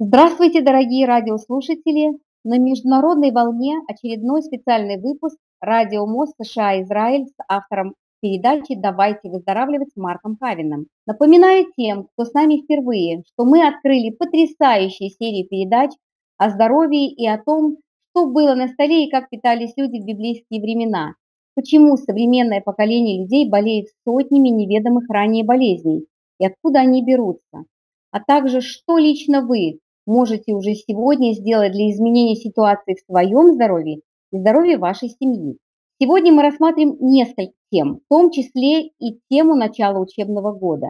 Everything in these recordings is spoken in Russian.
Здравствуйте, дорогие радиослушатели! На международной волне очередной специальный выпуск «Радио МОЗ США-Израиль» с автором передачи «Давайте выздоравливать» Марком Павиным. Напоминаю тем, кто с нами впервые, что мы открыли потрясающие серии передач о здоровье и о том, что было на столе и как питались люди в библейские времена, почему современное поколение людей болеет сотнями неведомых ранее болезней и откуда они берутся, а также что лично вы можете уже сегодня сделать для изменения ситуации в своем здоровье и здоровье вашей семьи. Сегодня мы рассмотрим несколько тем, в том числе и тему начала учебного года.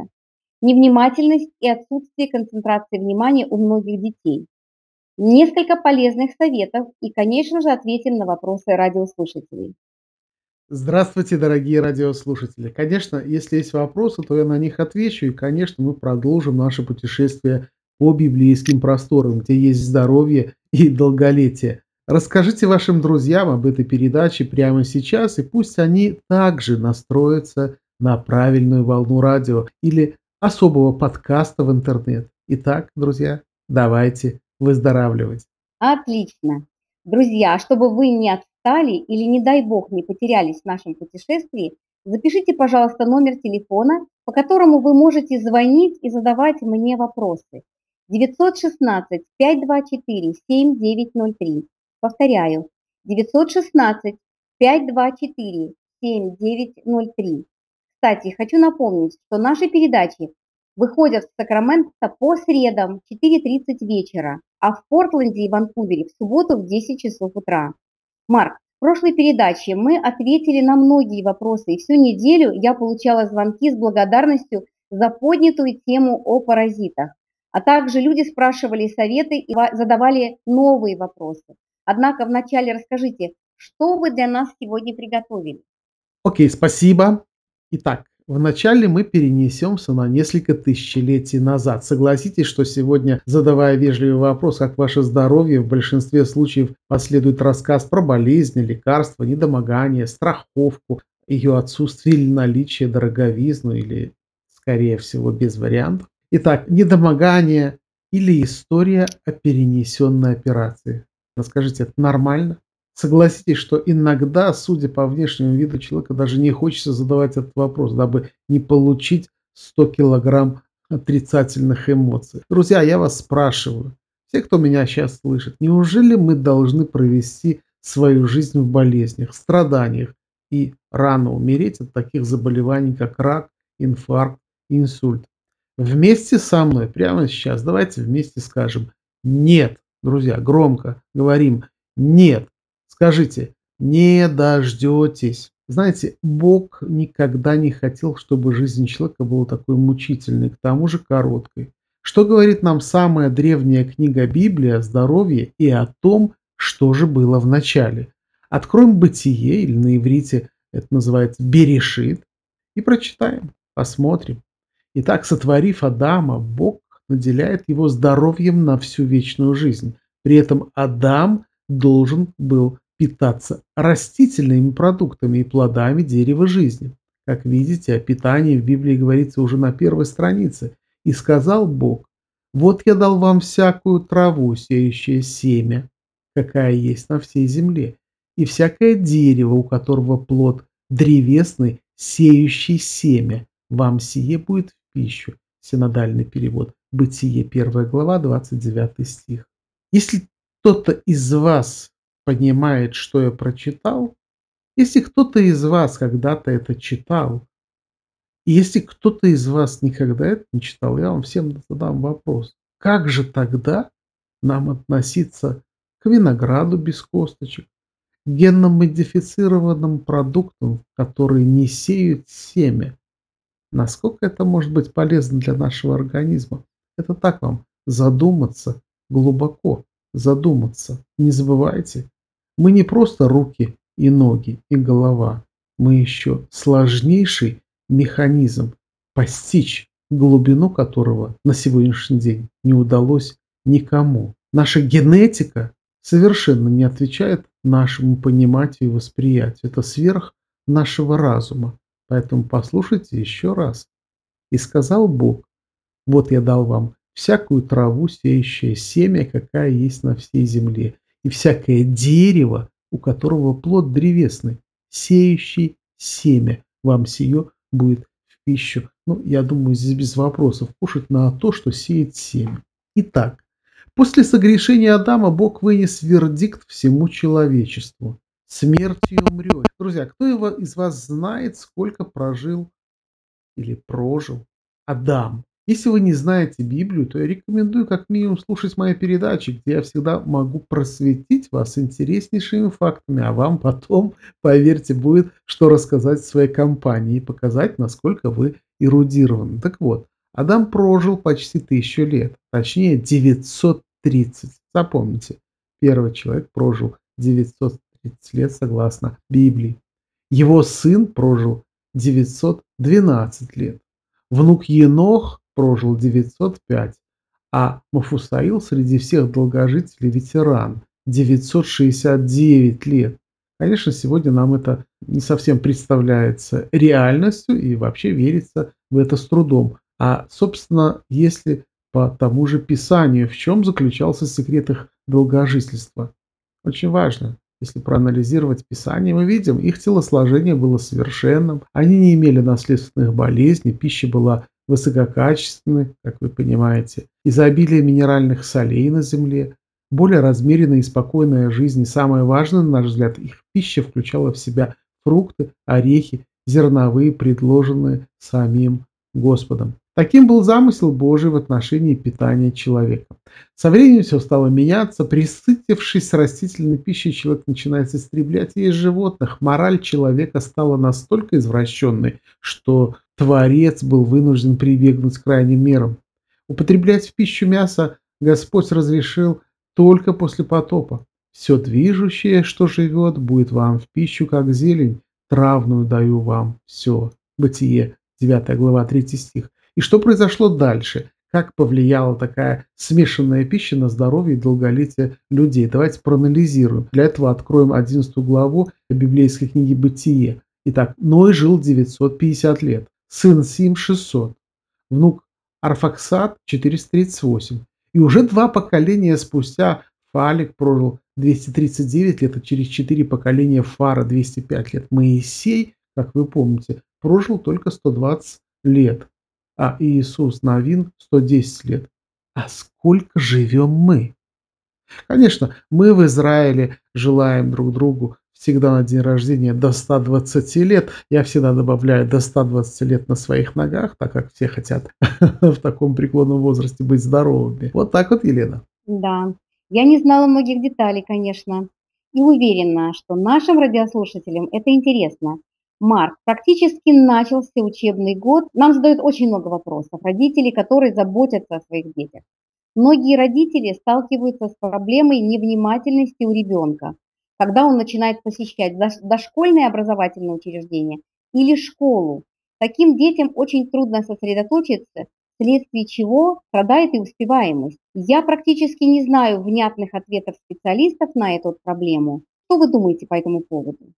Невнимательность и отсутствие концентрации внимания у многих детей. Несколько полезных советов и, конечно же, ответим на вопросы радиослушателей. Здравствуйте, дорогие радиослушатели! Конечно, если есть вопросы, то я на них отвечу, и, конечно, мы продолжим наше путешествие по библейским просторам, где есть здоровье и долголетие. Расскажите вашим друзьям об этой передаче прямо сейчас, и пусть они также настроятся на правильную волну радио или особого подкаста в интернет. Итак, друзья, давайте выздоравливать. Отлично. Друзья, чтобы вы не отстали или, не дай бог, не потерялись в нашем путешествии, запишите, пожалуйста, номер телефона, по которому вы можете звонить и задавать мне вопросы. 916 524 7903. Повторяю, 916 524 7903. Кстати, хочу напомнить, что наши передачи выходят в Сакраменто по средам в 4.30 вечера, а в Портленде и Ванкувере в субботу в 10 часов утра. Марк, в прошлой передаче мы ответили на многие вопросы, и всю неделю я получала звонки с благодарностью за поднятую тему о паразитах. А также люди спрашивали советы и задавали новые вопросы. Однако вначале расскажите, что вы для нас сегодня приготовили? Окей, спасибо. Итак, вначале мы перенесемся на несколько тысячелетий назад. Согласитесь, что сегодня, задавая вежливый вопрос, как ваше здоровье, в большинстве случаев последует рассказ про болезни, лекарства, недомогание, страховку, ее отсутствие или наличие, дороговизну или, скорее всего, без вариантов. Итак, недомогание или история о перенесенной операции. Расскажите, это нормально? Согласитесь, что иногда, судя по внешнему виду человека, даже не хочется задавать этот вопрос, дабы не получить 100 килограмм отрицательных эмоций. Друзья, я вас спрашиваю, все, кто меня сейчас слышит, неужели мы должны провести свою жизнь в болезнях, страданиях и рано умереть от таких заболеваний, как рак, инфаркт, инсульт? Вместе со мной прямо сейчас давайте вместе скажем «нет». Друзья, громко говорим «нет». Скажите «не дождетесь». Знаете, Бог никогда не хотел, чтобы жизнь человека была такой мучительной, к тому же короткой. Что говорит нам самая древняя книга Библии о здоровье и о том, что же было в начале? Откроем Бытие, или на иврите это называется Берешит, и прочитаем, посмотрим. Итак, сотворив Адама, Бог наделяет его здоровьем на всю вечную жизнь. При этом Адам должен был питаться растительными продуктами и плодами дерева жизни. Как видите, о питании в Библии говорится уже на первой странице. «И сказал Бог, вот я дал вам всякую траву, сеющее семя, какая есть на всей земле, и всякое дерево, у которого плод древесный, сеющий семя, вам сие будет пищу. Синодальный перевод. Бытие, 1 глава, 29 стих. Если кто-то из вас понимает, что я прочитал, если кто-то из вас когда-то это читал, и если кто-то из вас никогда это не читал, я вам всем задам вопрос. Как же тогда нам относиться к винограду без косточек, генно-модифицированным продуктам, которые не сеют семя, Насколько это может быть полезно для нашего организма? Это так вам задуматься глубоко, задуматься. Не забывайте, мы не просто руки и ноги и голова, мы еще сложнейший механизм, постичь глубину которого на сегодняшний день не удалось никому. Наша генетика совершенно не отвечает нашему пониманию и восприятию. Это сверх нашего разума. Поэтому послушайте еще раз. И сказал Бог, вот я дал вам всякую траву, сеющее семя, какая есть на всей земле, и всякое дерево, у которого плод древесный, сеющий семя, вам сие будет в пищу. Ну, я думаю, здесь без вопросов. Кушать на то, что сеет семя. Итак, после согрешения Адама Бог вынес вердикт всему человечеству. Смертью умрет. Друзья, кто из вас знает, сколько прожил или прожил Адам? Если вы не знаете Библию, то я рекомендую как минимум слушать мои передачи, где я всегда могу просветить вас интереснейшими фактами, а вам потом, поверьте, будет что рассказать своей компании и показать, насколько вы эрудированы. Так вот, Адам прожил почти тысячу лет, точнее 930. Запомните, первый человек прожил 930 лет согласно Библии. Его сын прожил 912 лет. Внук Енох прожил 905, а Мафусаил среди всех долгожителей ветеран 969 лет. Конечно, сегодня нам это не совсем представляется реальностью и вообще верится в это с трудом. А, собственно, если по тому же Писанию, в чем заключался секрет их долгожительства? Очень важно. Если проанализировать Писание, мы видим, их телосложение было совершенным, они не имели наследственных болезней, пища была высококачественной, как вы понимаете, изобилие минеральных солей на земле, более размеренная и спокойная жизнь. И самое важное, на наш взгляд, их пища включала в себя фрукты, орехи, зерновые, предложенные самим Господом. Таким был замысел Божий в отношении питания человека. Со временем все стало меняться. Присытившись растительной пищей, человек начинает истреблять есть животных. Мораль человека стала настолько извращенной, что Творец был вынужден прибегнуть к крайним мерам. Употреблять в пищу мясо Господь разрешил только после потопа. Все движущее, что живет, будет вам в пищу, как зелень. Травную даю вам все. Бытие, 9 глава, 3 стих. И что произошло дальше? Как повлияла такая смешанная пища на здоровье и долголетие людей? Давайте проанализируем. Для этого откроем 11 главу библейской книги «Бытие». Итак, Ной жил 950 лет, сын Сим 600, внук Арфаксад 438. И уже два поколения спустя Фалик прожил 239 лет, а через четыре поколения Фара 205 лет. Моисей, как вы помните, прожил только 120 лет а Иисус Новин 110 лет. А сколько живем мы? Конечно, мы в Израиле желаем друг другу всегда на день рождения до 120 лет. Я всегда добавляю до 120 лет на своих ногах, так как все хотят в таком преклонном возрасте быть здоровыми. Вот так вот, Елена. Да, я не знала многих деталей, конечно, и уверена, что нашим радиослушателям это интересно. Марк, практически начался учебный год. Нам задают очень много вопросов. Родители, которые заботятся о своих детях. Многие родители сталкиваются с проблемой невнимательности у ребенка, когда он начинает посещать дошкольное образовательное учреждение или школу. Таким детям очень трудно сосредоточиться, вследствие чего страдает и успеваемость. Я практически не знаю внятных ответов специалистов на эту проблему. Что вы думаете по этому поводу?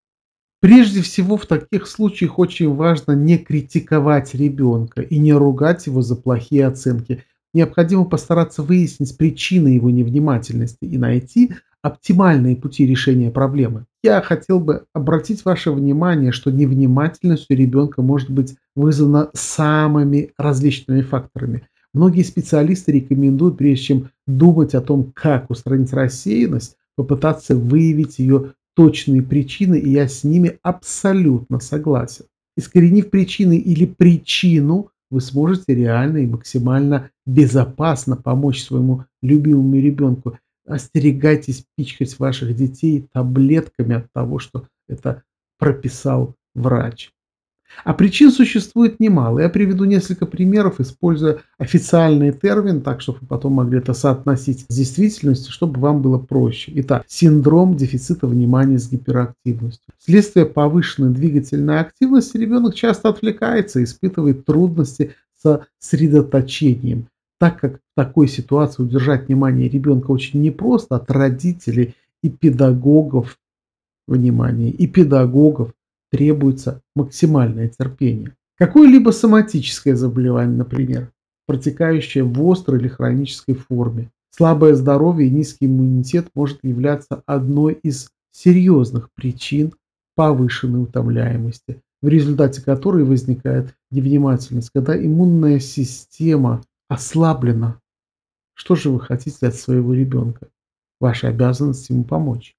Прежде всего, в таких случаях очень важно не критиковать ребенка и не ругать его за плохие оценки. Необходимо постараться выяснить причины его невнимательности и найти оптимальные пути решения проблемы. Я хотел бы обратить ваше внимание, что невнимательность у ребенка может быть вызвана самыми различными факторами. Многие специалисты рекомендуют, прежде чем думать о том, как устранить рассеянность, попытаться выявить ее точные причины, и я с ними абсолютно согласен. Искоренив причины или причину, вы сможете реально и максимально безопасно помочь своему любимому ребенку. Остерегайтесь пичкать ваших детей таблетками от того, что это прописал врач. А причин существует немало. Я приведу несколько примеров, используя официальный термин, так чтобы вы потом могли это соотносить с действительностью, чтобы вам было проще. Итак, синдром дефицита внимания с гиперактивностью. Вследствие повышенной двигательной активности ребенок часто отвлекается и испытывает трудности со сосредоточением. Так как в такой ситуации удержать внимание ребенка очень непросто от родителей и педагогов внимания, и педагогов требуется максимальное терпение. Какое-либо соматическое заболевание, например, протекающая в острой или хронической форме. Слабое здоровье и низкий иммунитет может являться одной из серьезных причин повышенной утомляемости, в результате которой возникает невнимательность, когда иммунная система ослаблена. Что же вы хотите от своего ребенка? Ваша обязанность ему помочь.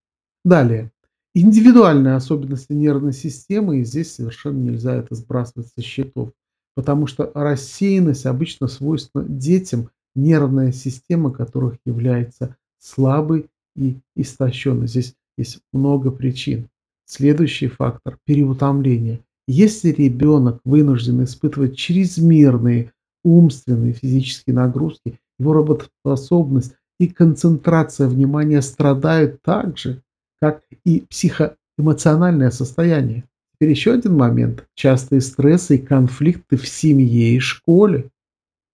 Далее. Индивидуальные особенности нервной системы, и здесь совершенно нельзя это сбрасывать со счетов, потому что рассеянность обычно свойственна детям, нервная система которых является слабой и истощенной. Здесь есть много причин. Следующий фактор – переутомление. Если ребенок вынужден испытывать чрезмерные умственные физические нагрузки, его работоспособность и концентрация внимания страдают так же, как и психоэмоциональное состояние. Теперь еще один момент. Частые стрессы и конфликты в семье и школе.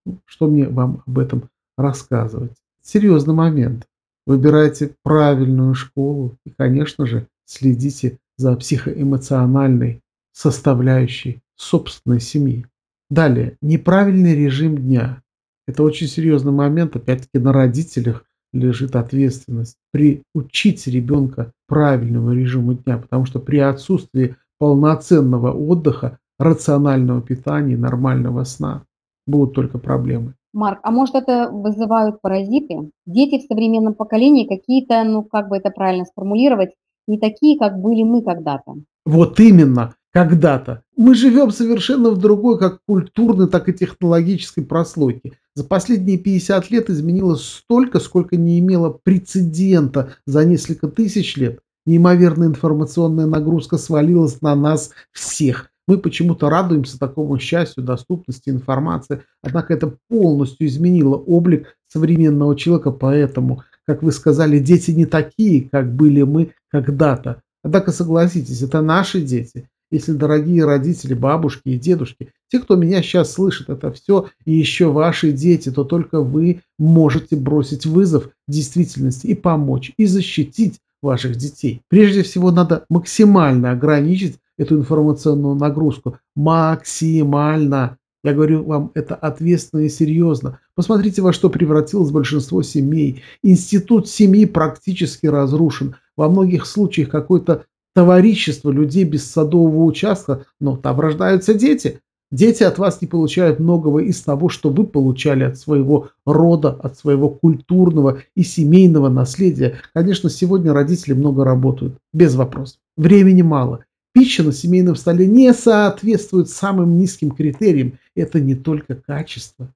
Ну, что мне вам об этом рассказывать? Серьезный момент. Выбирайте правильную школу и, конечно же, следите за психоэмоциональной составляющей собственной семьи. Далее, неправильный режим дня. Это очень серьезный момент, опять-таки на родителях лежит ответственность приучить ребенка правильному режиму дня, потому что при отсутствии полноценного отдыха, рационального питания, нормального сна будут только проблемы. Марк, а может это вызывают паразиты? Дети в современном поколении какие-то, ну как бы это правильно сформулировать, не такие, как были мы когда-то. Вот именно, когда-то. Мы живем совершенно в другой, как культурной, так и технологической прослойке. За последние 50 лет изменилось столько, сколько не имело прецедента за несколько тысяч лет. Неимоверная информационная нагрузка свалилась на нас всех. Мы почему-то радуемся такому счастью, доступности информации, однако это полностью изменило облик современного человека, поэтому, как вы сказали, дети не такие, как были мы когда-то. Однако согласитесь, это наши дети. Если дорогие родители, бабушки и дедушки, те, кто меня сейчас слышит, это все и еще ваши дети, то только вы можете бросить вызов действительности и помочь, и защитить ваших детей. Прежде всего, надо максимально ограничить эту информационную нагрузку. Максимально. Я говорю вам, это ответственно и серьезно. Посмотрите, во что превратилось большинство семей. Институт семьи практически разрушен. Во многих случаях какое-то товарищество людей без садового участка, но там рождаются дети. Дети от вас не получают многого из того, что вы получали от своего рода, от своего культурного и семейного наследия. Конечно, сегодня родители много работают, без вопросов. Времени мало. Пища на семейном столе не соответствует самым низким критериям. Это не только качество.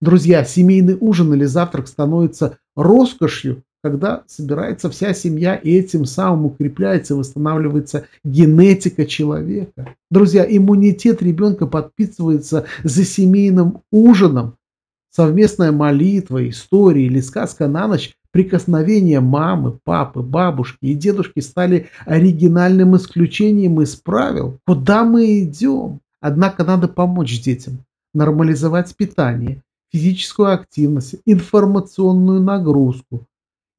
Друзья, семейный ужин или завтрак становится роскошью, когда собирается вся семья, и этим самым укрепляется восстанавливается генетика человека. Друзья, иммунитет ребенка подписывается за семейным ужином. Совместная молитва, история или сказка на ночь, прикосновения мамы, папы, бабушки и дедушки стали оригинальным исключением из правил. Куда мы идем? Однако надо помочь детям, нормализовать питание, физическую активность, информационную нагрузку,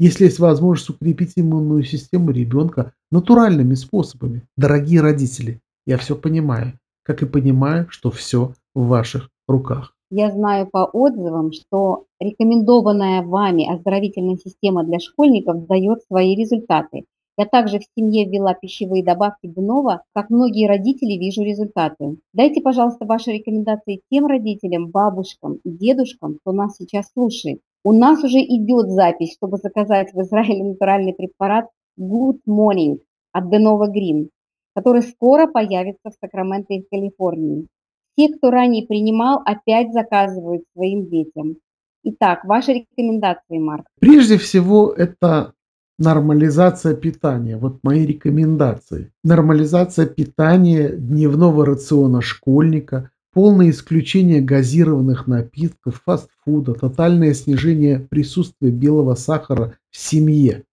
если есть возможность укрепить иммунную систему ребенка натуральными способами. Дорогие родители, я все понимаю, как и понимаю, что все в ваших руках. Я знаю по отзывам, что рекомендованная вами оздоровительная система для школьников дает свои результаты. Я также в семье ввела пищевые добавки Днова, как многие родители вижу результаты. Дайте, пожалуйста, ваши рекомендации тем родителям, бабушкам и дедушкам, кто нас сейчас слушает. У нас уже идет запись, чтобы заказать в Израиле натуральный препарат Good Morning от Denova Green, который скоро появится в Сакраменто и в Калифорнии. Те, кто ранее принимал, опять заказывают своим детям. Итак, ваши рекомендации, Марк. Прежде всего, это нормализация питания. Вот мои рекомендации. Нормализация питания дневного рациона школьника, полное исключение газированных напитков, фастфуда, тотальное снижение присутствия белого сахара в семье.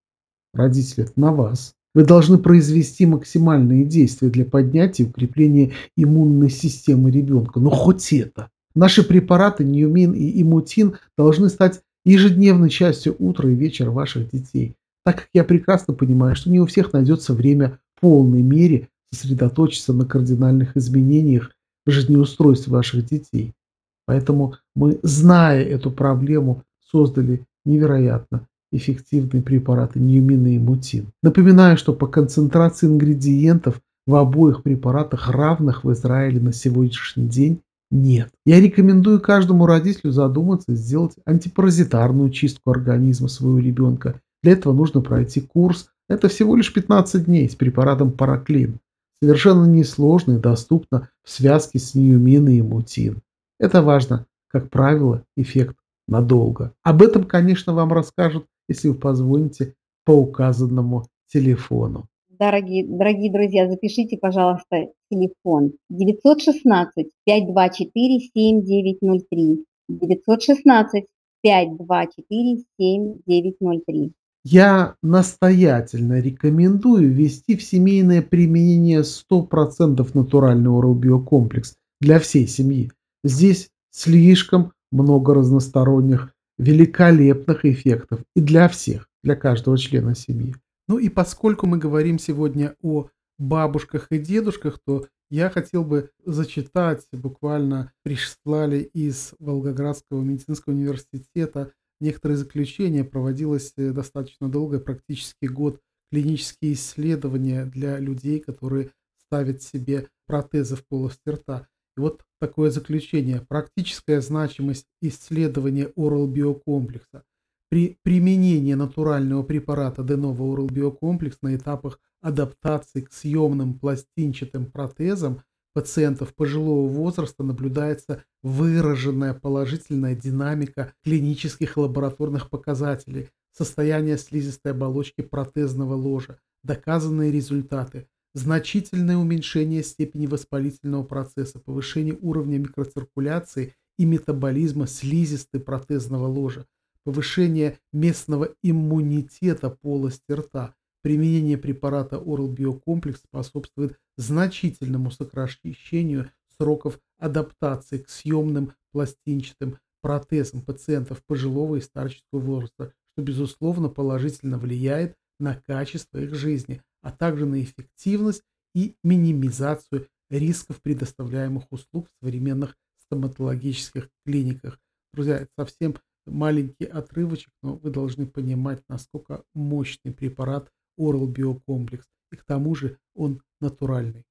Родители, это на вас. Вы должны произвести максимальные действия для поднятия и укрепления иммунной системы ребенка. Но хоть это. Наши препараты Ньюмин и Имутин должны стать ежедневной частью утра и вечера ваших детей. Так как я прекрасно понимаю, что не у всех найдется время в полной мере сосредоточиться на кардинальных изменениях жизнеустройстве ваших детей. Поэтому мы, зная эту проблему, создали невероятно эффективные препараты ньюмин и мутин. Напоминаю, что по концентрации ингредиентов в обоих препаратах равных в Израиле на сегодняшний день нет. Я рекомендую каждому родителю задуматься, сделать антипаразитарную чистку организма своего ребенка. Для этого нужно пройти курс. Это всего лишь 15 дней с препаратом параклин. Совершенно несложно и доступно в связке с ньюмин и мутин. Это важно. Как правило, эффект надолго. Об этом, конечно, вам расскажут, если вы позвоните по указанному телефону. Дорогие, дорогие друзья, запишите, пожалуйста, телефон 916 524 7903. 916 524 7903. Я настоятельно рекомендую ввести в семейное применение 100% натуральный биокомплекс для всей семьи. Здесь слишком много разносторонних, великолепных эффектов и для всех, для каждого члена семьи. Ну и поскольку мы говорим сегодня о бабушках и дедушках, то я хотел бы зачитать, буквально прислали из Волгоградского медицинского университета некоторые заключения, проводилось э, достаточно долго, практически год, клинические исследования для людей, которые ставят себе протезы в полости рта. И вот такое заключение. Практическая значимость исследования Oral биокомплекса. При применении натурального препарата Denova Oral биокомплекс на этапах адаптации к съемным пластинчатым протезам пациентов пожилого возраста наблюдается выраженная положительная динамика клинических лабораторных показателей, состояние слизистой оболочки протезного ложа, доказанные результаты, значительное уменьшение степени воспалительного процесса, повышение уровня микроциркуляции и метаболизма слизистой протезного ложа, повышение местного иммунитета полости рта, применение препарата Oral Biocomплекс способствует значительному сокращению сроков адаптации к съемным пластинчатым протезам пациентов пожилого и старческого возраста, что, безусловно, положительно влияет на качество их жизни, а также на эффективность и минимизацию рисков предоставляемых услуг в современных стоматологических клиниках. Друзья, это совсем маленький отрывочек, но вы должны понимать, насколько мощный препарат Oral Биокомплекс. И к тому же он натуральный.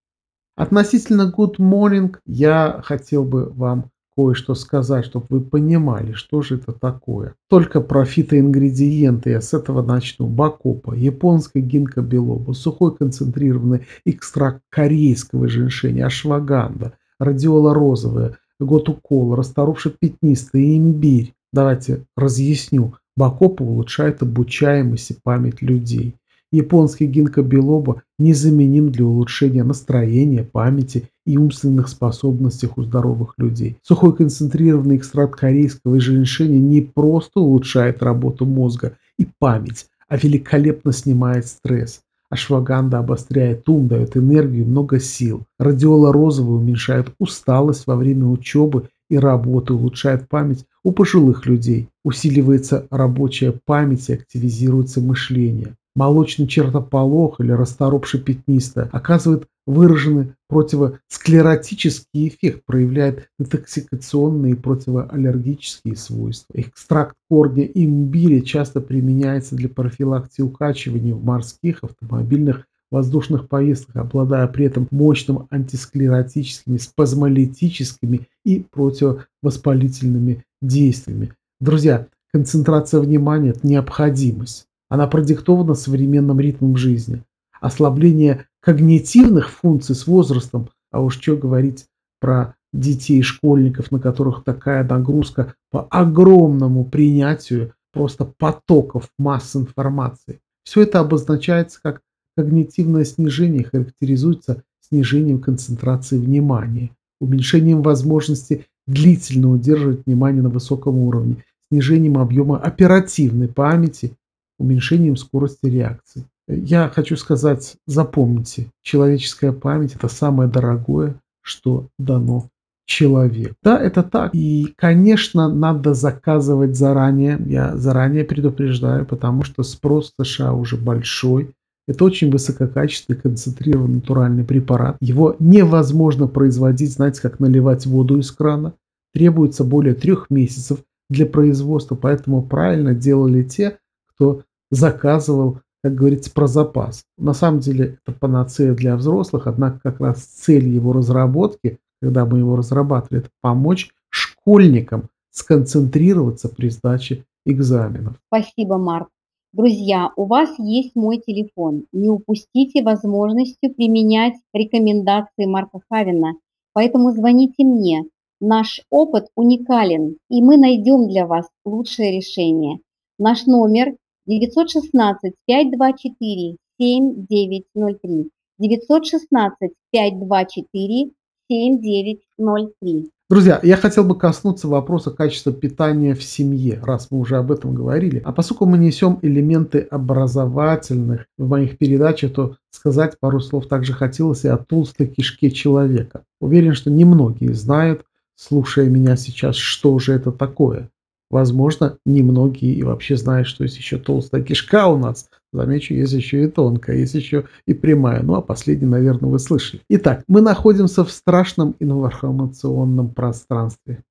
Относительно Good Morning я хотел бы вам кое-что сказать, чтобы вы понимали, что же это такое. Только про фитоингредиенты я с этого начну. Бакопа, японская гинка белоба, сухой концентрированный экстракт корейского женьшеня, ашваганда, радиола розовая, готукола, расторопша пятнистый, имбирь. Давайте разъясню. Бакопа улучшает обучаемость и память людей. Японский гинка билоба незаменим для улучшения настроения, памяти и умственных способностей у здоровых людей. Сухой концентрированный экстракт корейского женьшеня не просто улучшает работу мозга и память, а великолепно снимает стресс. Ашваганда обостряет ум, дает энергию и много сил. Радиола розовая уменьшает усталость во время учебы и работы, улучшает память у пожилых людей. Усиливается рабочая память и активизируется мышление молочный чертополох или расторопший пятнистая оказывает выраженный противосклеротический эффект, проявляет детоксикационные и противоаллергические свойства. Экстракт корня имбиря часто применяется для профилактики укачивания в морских, автомобильных воздушных поездках, обладая при этом мощным антисклеротическими, спазмолитическими и противовоспалительными действиями. Друзья, концентрация внимания – это необходимость. Она продиктована современным ритмом жизни. Ослабление когнитивных функций с возрастом, а уж что говорить про детей, школьников, на которых такая нагрузка по огромному принятию просто потоков масс информации. Все это обозначается как когнитивное снижение, характеризуется снижением концентрации внимания, уменьшением возможности длительно удерживать внимание на высоком уровне, снижением объема оперативной памяти уменьшением скорости реакции. Я хочу сказать, запомните, человеческая память – это самое дорогое, что дано человек. Да, это так. И, конечно, надо заказывать заранее. Я заранее предупреждаю, потому что спрос в США уже большой. Это очень высококачественный концентрированный натуральный препарат. Его невозможно производить, знаете, как наливать воду из крана. требуется более трех месяцев для производства, поэтому правильно делали те, кто заказывал, как говорится, про запас. На самом деле это панацея для взрослых, однако как раз цель его разработки, когда мы его разрабатывали, это помочь школьникам сконцентрироваться при сдаче экзаменов. Спасибо, Марк. Друзья, у вас есть мой телефон. Не упустите возможности применять рекомендации Марка Хавина. Поэтому звоните мне. Наш опыт уникален, и мы найдем для вас лучшее решение. Наш номер 916 524 7903. 916 524 7903. Друзья, я хотел бы коснуться вопроса качества питания в семье, раз мы уже об этом говорили. А поскольку мы несем элементы образовательных в моих передачах, то сказать пару слов также хотелось и о толстой кишке человека. Уверен, что немногие знают, слушая меня сейчас, что же это такое. Возможно, немногие и вообще знают, что есть еще толстая кишка у нас. Замечу, есть еще и тонкая, есть еще и прямая. Ну, а последний, наверное, вы слышали. Итак, мы находимся в страшном информационном пространстве.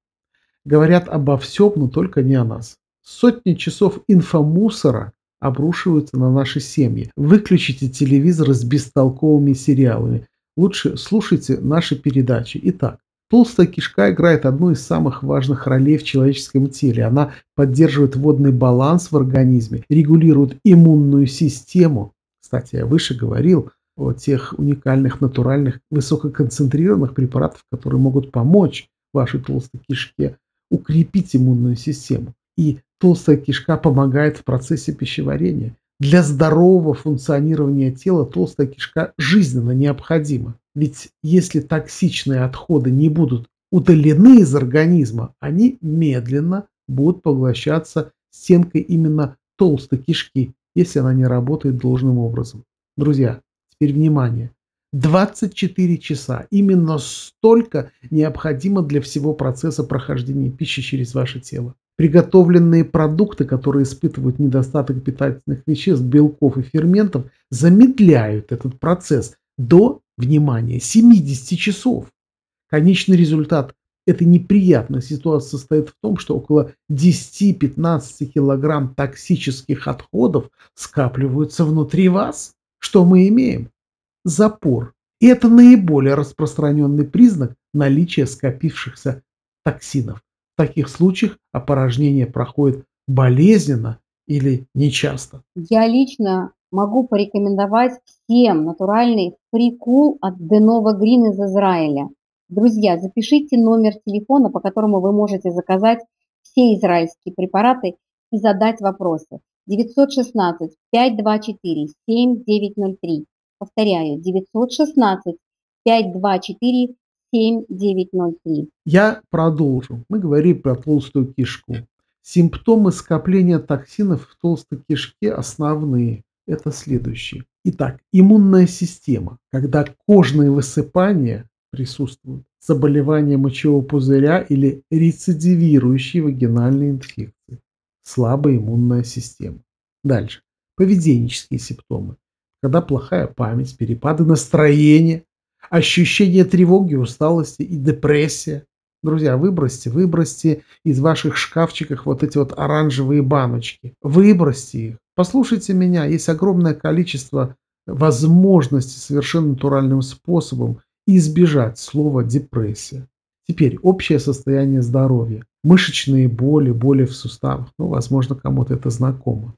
Говорят обо всем, но только не о нас. Сотни часов инфомусора обрушиваются на наши семьи. Выключите телевизор с бестолковыми сериалами. Лучше слушайте наши передачи. Итак, Толстая кишка играет одну из самых важных ролей в человеческом теле. Она поддерживает водный баланс в организме, регулирует иммунную систему. Кстати, я выше говорил о тех уникальных, натуральных, высококонцентрированных препаратах, которые могут помочь вашей толстой кишке укрепить иммунную систему. И толстая кишка помогает в процессе пищеварения. Для здорового функционирования тела толстая кишка жизненно необходима. Ведь если токсичные отходы не будут удалены из организма, они медленно будут поглощаться стенкой именно толстой кишки, если она не работает должным образом. Друзья, теперь внимание. 24 часа. Именно столько необходимо для всего процесса прохождения пищи через ваше тело. Приготовленные продукты, которые испытывают недостаток питательных веществ, белков и ферментов, замедляют этот процесс до внимание, 70 часов. Конечный результат этой неприятной ситуации состоит в том, что около 10-15 килограмм токсических отходов скапливаются внутри вас. Что мы имеем? Запор. И это наиболее распространенный признак наличия скопившихся токсинов. В таких случаях опорожнение проходит болезненно или нечасто. Я лично могу порекомендовать всем натуральный прикул от Denova Green из Израиля. Друзья, запишите номер телефона, по которому вы можете заказать все израильские препараты и задать вопросы. 916 524 7903. Повторяю, 916 524 7903. Я продолжу. Мы говорим про толстую кишку. Симптомы скопления токсинов в толстой кишке основные это следующее. Итак, иммунная система. Когда кожные высыпания присутствуют, заболевание мочевого пузыря или рецидивирующие вагинальные инфекции. Слабая иммунная система. Дальше. Поведенческие симптомы. Когда плохая память, перепады настроения, ощущение тревоги, усталости и депрессия. Друзья, выбросьте, выбросьте из ваших шкафчиков вот эти вот оранжевые баночки. Выбросьте их. Послушайте меня, есть огромное количество возможностей совершенно натуральным способом избежать слова депрессия. Теперь общее состояние здоровья. Мышечные боли, боли в суставах. Ну, возможно, кому-то это знакомо.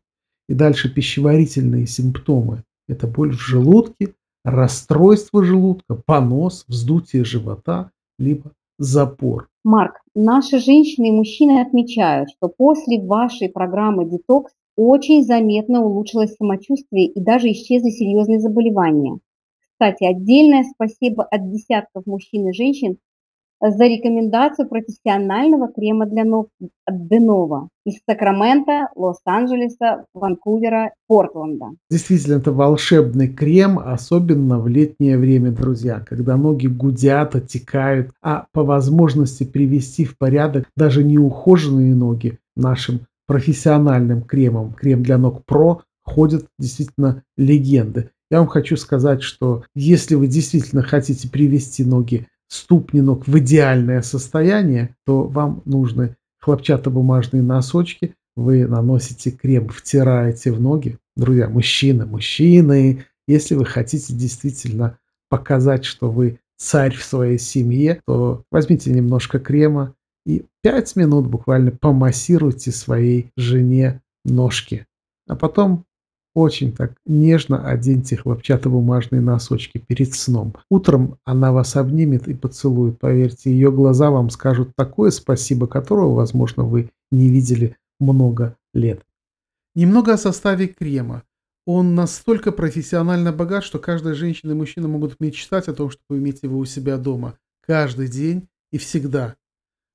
И дальше пищеварительные симптомы. Это боль в желудке, расстройство желудка, понос, вздутие живота, либо запор. Марк, наши женщины и мужчины отмечают, что после вашей программы «Детокс» очень заметно улучшилось самочувствие и даже исчезли серьезные заболевания. Кстати, отдельное спасибо от десятков мужчин и женщин за рекомендацию профессионального крема для ног от Денова из Сакрамента, Лос-Анджелеса, Ванкувера, Портленда. Действительно, это волшебный крем, особенно в летнее время, друзья, когда ноги гудят, оттекают, а по возможности привести в порядок даже неухоженные ноги нашим профессиональным кремом, крем для ног Pro, ходят действительно легенды. Я вам хочу сказать, что если вы действительно хотите привести ноги ступни ног в идеальное состояние, то вам нужны хлопчатобумажные носочки, вы наносите крем, втираете в ноги. Друзья, мужчины, мужчины, если вы хотите действительно показать, что вы царь в своей семье, то возьмите немножко крема и 5 минут буквально помассируйте своей жене ножки. А потом очень так нежно оденьте хлопчатобумажные носочки перед сном. Утром она вас обнимет и поцелует. Поверьте, ее глаза вам скажут такое спасибо, которого, возможно, вы не видели много лет. Немного о составе крема. Он настолько профессионально богат, что каждая женщина и мужчина могут мечтать о том, чтобы иметь его у себя дома. Каждый день и всегда.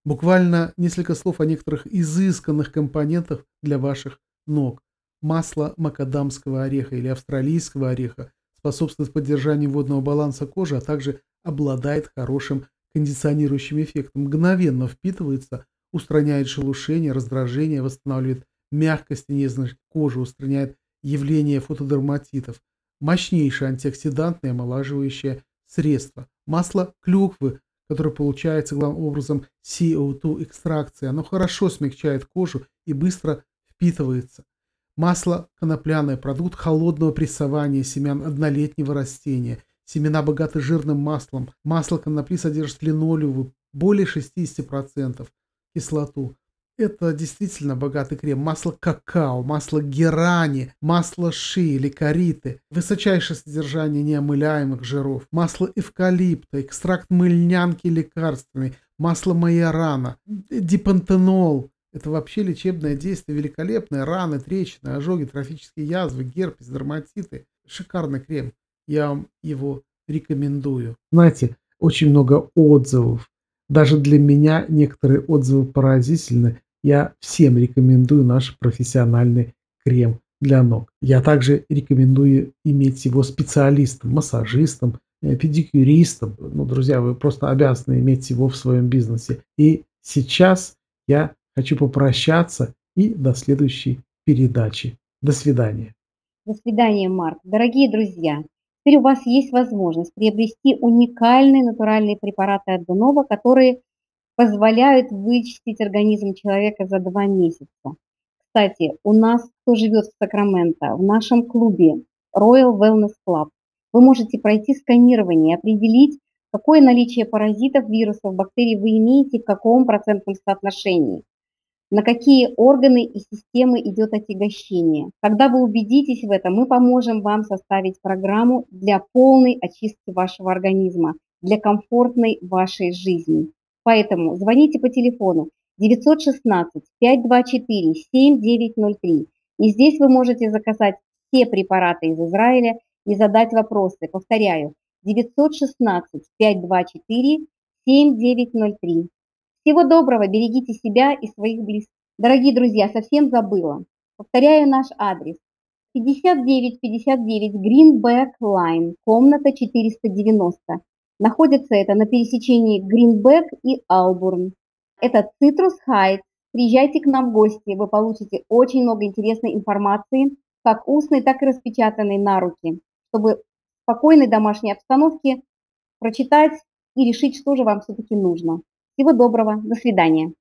Буквально несколько слов о некоторых изысканных компонентах для ваших ног. Масло макадамского ореха или австралийского ореха способствует поддержанию водного баланса кожи, а также обладает хорошим кондиционирующим эффектом. Мгновенно впитывается, устраняет шелушение, раздражение, восстанавливает мягкость и нежность кожи, устраняет явление фотодерматитов. Мощнейшее антиоксидантное омолаживающее средство. Масло клюквы которое получается главным образом CO2 экстракции. Оно хорошо смягчает кожу и быстро впитывается. Масло конопляное – продукт холодного прессования семян однолетнего растения. Семена богаты жирным маслом. Масло конопли содержит линолеевую более 60% кислоту. Это действительно богатый крем. Масло какао, масло герани, масло ши или кориты, высочайшее содержание неомыляемых жиров, масло эвкалипта, экстракт мыльнянки лекарственный, масло майорана, дипантенол. Это вообще лечебное действие великолепное. Раны, трещины, ожоги, трофические язвы, герпес, дерматиты. Шикарный крем. Я вам его рекомендую. Знаете, очень много отзывов. Даже для меня некоторые отзывы поразительны. Я всем рекомендую наш профессиональный крем для ног. Я также рекомендую иметь его специалистом, массажистом, э, педикюристом. Ну, друзья, вы просто обязаны иметь его в своем бизнесе. И сейчас я хочу попрощаться и до следующей передачи. До свидания. До свидания, Марк. Дорогие друзья, теперь у вас есть возможность приобрести уникальные натуральные препараты от Дунова, которые позволяют вычистить организм человека за два месяца. Кстати, у нас, кто живет в Сакраменто, в нашем клубе Royal Wellness Club, вы можете пройти сканирование определить, какое наличие паразитов, вирусов, бактерий вы имеете, в каком процентном соотношении, на какие органы и системы идет отягощение. Когда вы убедитесь в этом, мы поможем вам составить программу для полной очистки вашего организма, для комфортной вашей жизни. Поэтому звоните по телефону 916-524-7903. И здесь вы можете заказать все препараты из Израиля и задать вопросы. Повторяю, 916-524-7903. Всего доброго, берегите себя и своих близких. Дорогие друзья, совсем забыла. Повторяю наш адрес. 5959 Greenback Line, комната 490. Находится это на пересечении Гринбек и Албурн. Это Citrus Heights. Приезжайте к нам в гости, вы получите очень много интересной информации, как устной, так и распечатанной на руки, чтобы в спокойной домашней обстановке прочитать и решить, что же вам все-таки нужно. Всего доброго, до свидания.